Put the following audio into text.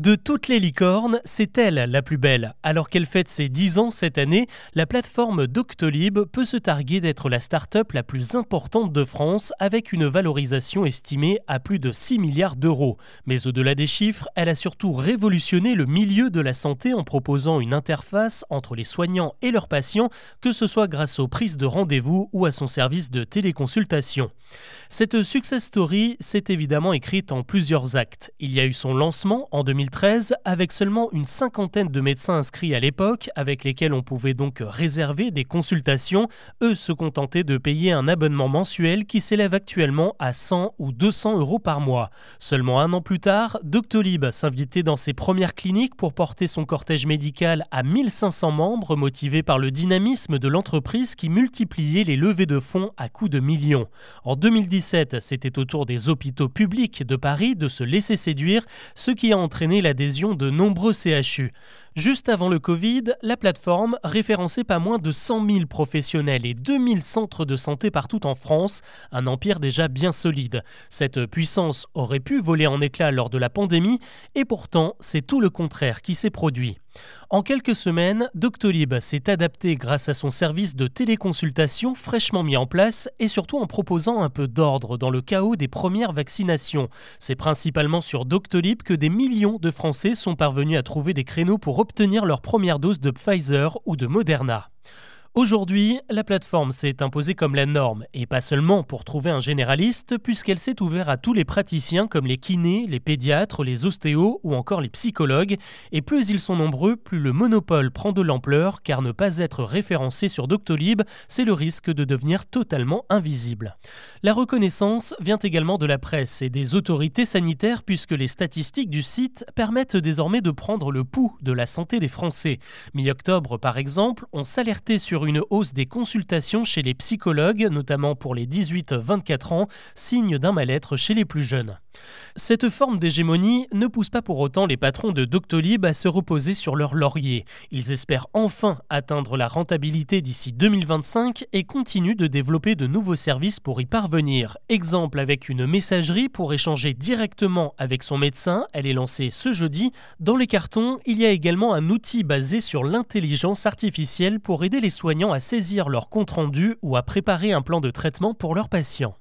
De toutes les licornes, c'est elle la plus belle. Alors qu'elle fête ses 10 ans cette année, la plateforme Doctolib peut se targuer d'être la start-up la plus importante de France avec une valorisation estimée à plus de 6 milliards d'euros. Mais au-delà des chiffres, elle a surtout révolutionné le milieu de la santé en proposant une interface entre les soignants et leurs patients, que ce soit grâce aux prises de rendez-vous ou à son service de téléconsultation. Cette success story s'est évidemment écrite en plusieurs actes. Il y a eu son lancement en 2013 avec seulement une cinquantaine de médecins inscrits à l'époque, avec lesquels on pouvait donc réserver des consultations. Eux se contentaient de payer un abonnement mensuel qui s'élève actuellement à 100 ou 200 euros par mois. Seulement un an plus tard, Doctolib s'invitait dans ses premières cliniques pour porter son cortège médical à 1500 membres, motivés par le dynamisme de l'entreprise qui multipliait les levées de fonds à coups de millions. En 2017, c'était au tour des hôpitaux publics de Paris de se laisser séduire, ce qui a entraîné l'adhésion de nombreux CHU. Juste avant le Covid, la plateforme référençait pas moins de 100 000 professionnels et 2000 centres de santé partout en France, un empire déjà bien solide. Cette puissance aurait pu voler en éclats lors de la pandémie, et pourtant c'est tout le contraire qui s'est produit. En quelques semaines, Doctolib s'est adapté grâce à son service de téléconsultation fraîchement mis en place et surtout en proposant un peu d'ordre dans le chaos des premières vaccinations. C'est principalement sur Doctolib que des millions de Français sont parvenus à trouver des créneaux pour obtenir leur première dose de Pfizer ou de Moderna. Aujourd'hui, la plateforme s'est imposée comme la norme, et pas seulement pour trouver un généraliste, puisqu'elle s'est ouverte à tous les praticiens comme les kinés, les pédiatres, les ostéos ou encore les psychologues, et plus ils sont nombreux, plus le monopole prend de l'ampleur, car ne pas être référencé sur Doctolib, c'est le risque de devenir totalement invisible. La reconnaissance vient également de la presse et des autorités sanitaires, puisque les statistiques du site permettent désormais de prendre le pouls de la santé des Français. Mi-octobre, par exemple, on s'alertait une hausse des consultations chez les psychologues, notamment pour les 18-24 ans, signe d'un mal-être chez les plus jeunes. Cette forme d'hégémonie ne pousse pas pour autant les patrons de Doctolib à se reposer sur leur laurier. Ils espèrent enfin atteindre la rentabilité d'ici 2025 et continuent de développer de nouveaux services pour y parvenir. Exemple avec une messagerie pour échanger directement avec son médecin, elle est lancée ce jeudi. Dans les cartons, il y a également un outil basé sur l'intelligence artificielle pour aider les soignants à saisir leur compte rendu ou à préparer un plan de traitement pour leurs patients.